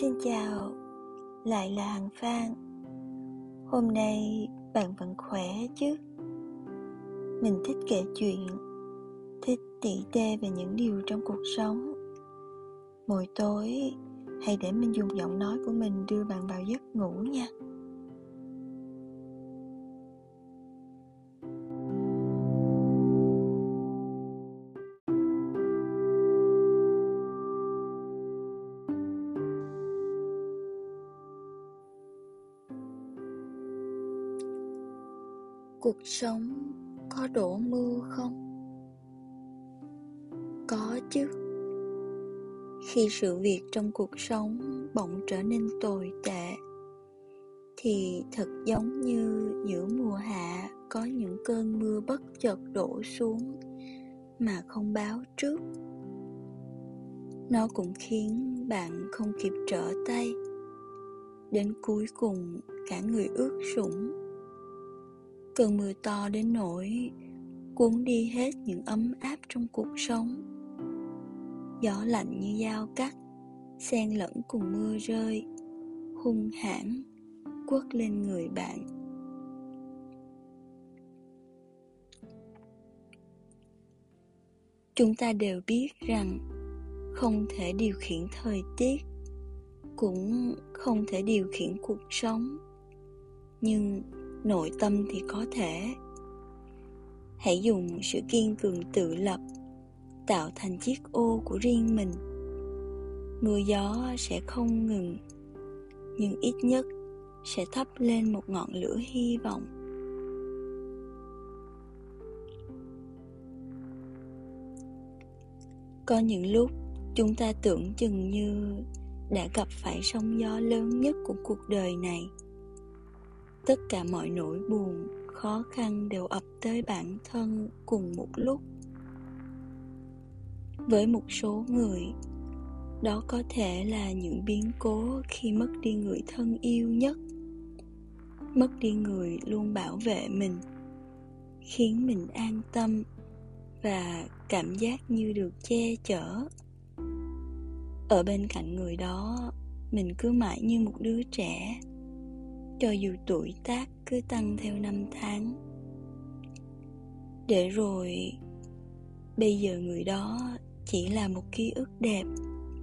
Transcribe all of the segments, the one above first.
Xin chào, lại là Hằng Phan. Hôm nay bạn vẫn khỏe chứ? Mình thích kể chuyện Thích tỉ tê về những điều trong cuộc sống. Mỗi tối Hãy để mình dùng giọng nói của mình đưa bạn vào giấc ngủ nha. Cuộc sống có đổ mưa không? Có chứ. Khi sự việc trong cuộc sống bỗng trở nên tồi tệ, thì thật giống như giữa mùa hạ có những cơn mưa bất chợt đổ xuống mà không báo trước. Nó cũng khiến bạn không kịp trở tay. Đến cuối cùng, cả người ướt sũng cơn mưa to đến nỗi cuốn đi hết những ấm áp trong cuộc sống. Gió lạnh như dao cắt, xen lẫn cùng mưa rơi, hung hãn quất lên người bạn. Chúng ta đều biết rằng không thể điều khiển thời tiết, cũng không thể điều khiển cuộc sống, nhưng nội tâm thì có thể. Hãy dùng sự kiên cường tự lập tạo thành chiếc ô của riêng mình. Mưa gió sẽ không ngừng, nhưng ít nhất sẽ thắp lên một ngọn lửa hy vọng. Có những lúc chúng ta tưởng chừng như đã gặp phải sóng gió lớn nhất của cuộc đời này tất cả mọi nỗi buồn, khó khăn đều ập tới bản thân cùng một lúc. Với một số người, đó có thể là những biến cố khi mất đi người thân yêu nhất. Mất đi người luôn bảo vệ mình, khiến mình an tâm và cảm giác như được che chở. Ở bên cạnh người đó, mình cứ mãi như một đứa trẻ cho dù tuổi tác cứ tăng theo năm tháng. Để rồi, bây giờ người đó chỉ là một ký ức đẹp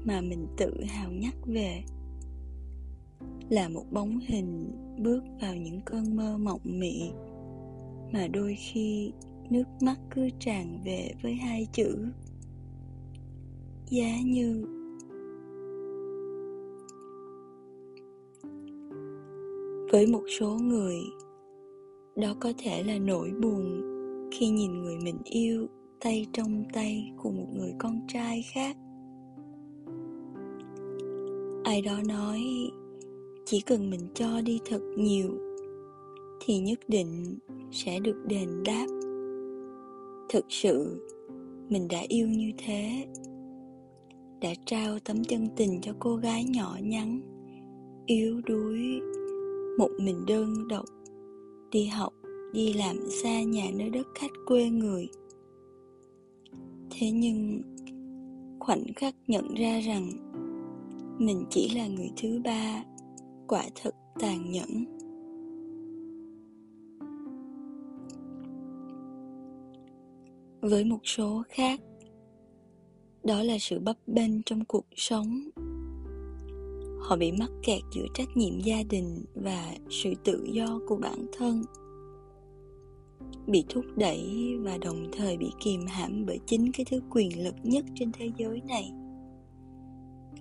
mà mình tự hào nhắc về. Là một bóng hình bước vào những cơn mơ mộng mị mà đôi khi nước mắt cứ tràn về với hai chữ. Giá như với một số người, đó có thể là nỗi buồn khi nhìn người mình yêu tay trong tay cùng một người con trai khác. Ai đó nói, chỉ cần mình cho đi thật nhiều, thì nhất định sẽ được đền đáp. Thực sự, mình đã yêu như thế, đã trao tấm chân tình cho cô gái nhỏ nhắn, yếu đuối một mình đơn độc. Đi học, đi làm xa nhà nơi đất khách quê người. Thế nhưng, khoảnh khắc nhận ra rằng mình chỉ là người thứ ba, quả thật tàn nhẫn. Với một số khác, đó là sự bấp bênh trong cuộc sống họ bị mắc kẹt giữa trách nhiệm gia đình và sự tự do của bản thân. Bị thúc đẩy và đồng thời bị kìm hãm bởi chính cái thứ quyền lực nhất trên thế giới này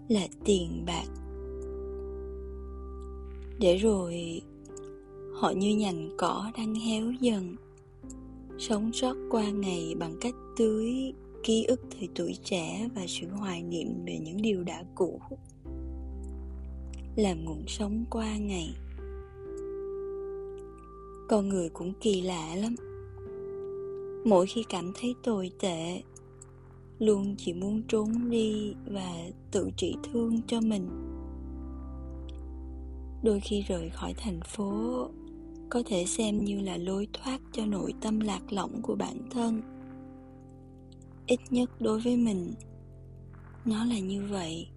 là tiền bạc. Để rồi, họ như nhành cỏ đang héo dần, sống sót qua ngày bằng cách tưới ký ức thời tuổi trẻ và sự hoài niệm về những điều đã cũ làm nguồn sống qua ngày. Con người cũng kỳ lạ lắm. Mỗi khi cảm thấy tồi tệ, luôn chỉ muốn trốn đi và tự trị thương cho mình. Đôi khi rời khỏi thành phố, có thể xem như là lối thoát cho nội tâm lạc lõng của bản thân. Ít nhất đối với mình, nó là như vậy.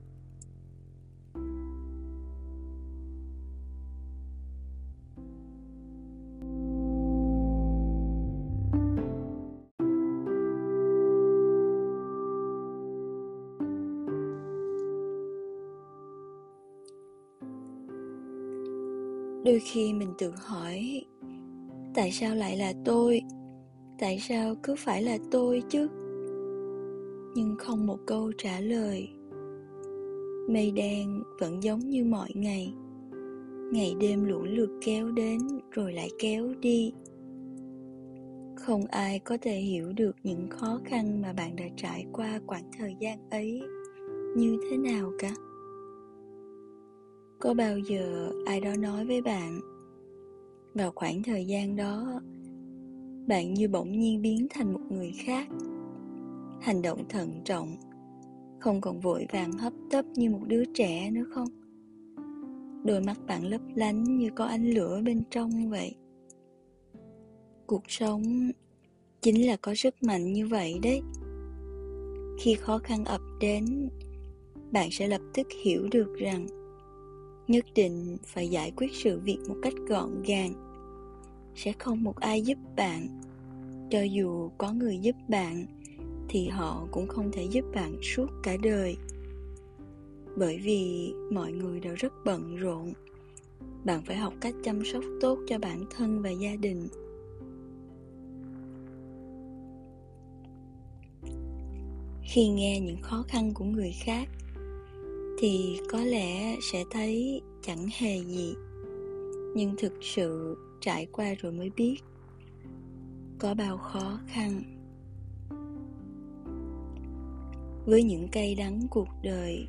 Đôi khi mình tự hỏi, tại sao lại là tôi? Tại sao cứ phải là tôi chứ? Nhưng không một câu trả lời. Mây đen vẫn giống như mọi ngày. Ngày đêm lũ lượt kéo đến rồi lại kéo đi. Không ai có thể hiểu được những khó khăn mà bạn đã trải qua quãng thời gian ấy như thế nào cả có bao giờ ai đó nói với bạn, vào khoảng thời gian đó, bạn như bỗng nhiên biến thành một người khác. Hành động thận trọng, không còn vội vàng hấp tấp như một đứa trẻ nữa không? Đôi mắt bạn lấp lánh như có ánh lửa bên trong vậy. Cuộc sống chính là có sức mạnh như vậy đấy. Khi khó khăn ập đến, bạn sẽ lập tức hiểu được rằng nhất định phải giải quyết sự việc một cách gọn gàng. Sẽ không một ai giúp bạn. Cho dù có người giúp bạn, thì họ cũng không thể giúp bạn suốt cả đời. Bởi vì mọi người đều rất bận rộn. Bạn phải học cách chăm sóc tốt cho bản thân và gia đình. Khi nghe những khó khăn của người khác thì có lẽ sẽ thấy chẳng hề gì. Nhưng thực sự trải qua rồi mới biết, có bao khó khăn. Với những cây đắng cuộc đời,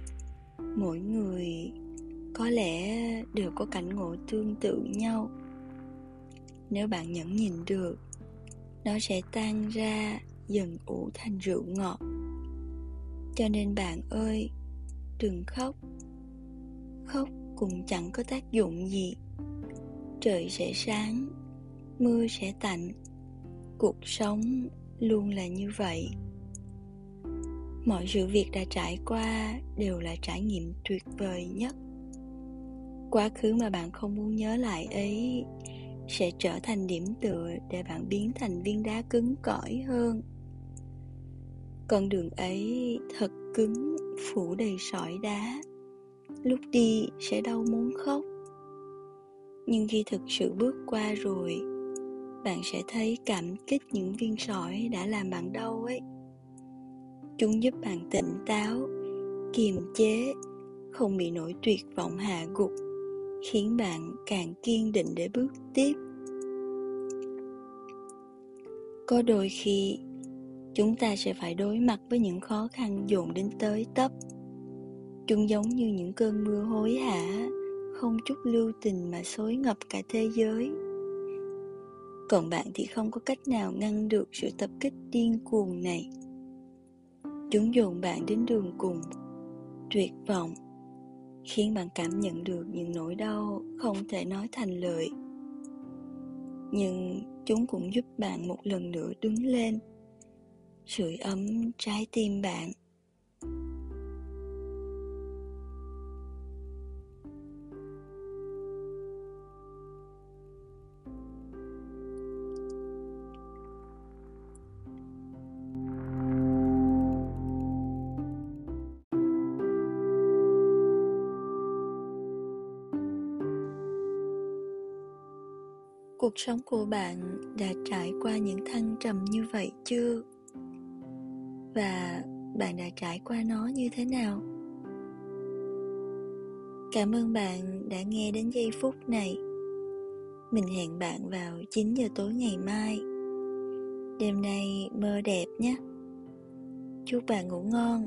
mỗi người có lẽ đều có cảnh ngộ tương tự nhau. Nếu bạn nhẫn nhìn được, nó sẽ tan ra dần ủ thành rượu ngọt. Cho nên bạn ơi đừng khóc. Khóc cũng chẳng có tác dụng gì. Trời sẽ sáng, mưa sẽ tạnh. Cuộc sống luôn là như vậy. Mọi sự việc đã trải qua đều là trải nghiệm tuyệt vời nhất. Quá khứ mà bạn không muốn nhớ lại ấy sẽ trở thành điểm tựa để bạn biến thành viên đá cứng cỏi hơn. Con đường ấy thật cứng phủ đầy sỏi đá. Lúc đi sẽ đau muốn khóc. Nhưng khi thực sự bước qua rồi, bạn sẽ thấy cảm kích những viên sỏi đã làm bạn đau ấy. Chúng giúp bạn tỉnh táo, kiềm chế, không bị nỗi tuyệt vọng hạ gục, khiến bạn càng kiên định để bước tiếp. Có đôi khi chúng ta sẽ phải đối mặt với những khó khăn dồn đến tới tấp. Chúng giống như những cơn mưa hối hả, không chút lưu tình mà xối ngập cả thế giới. Còn bạn thì không có cách nào ngăn được sự tập kích điên cuồng này. Chúng dồn bạn đến đường cùng, tuyệt vọng, khiến bạn cảm nhận được những nỗi đau không thể nói thành lời. Nhưng chúng cũng giúp bạn một lần nữa đứng lên sưởi ấm trái tim bạn. Cuộc sống của bạn đã trải qua những thăng trầm như vậy chưa? Và bạn đã trải qua nó như thế nào? Cảm ơn bạn đã nghe đến giây phút này. Mình hẹn bạn vào 9 giờ tối ngày mai. Đêm nay mơ đẹp nhé. Chúc bạn ngủ ngon.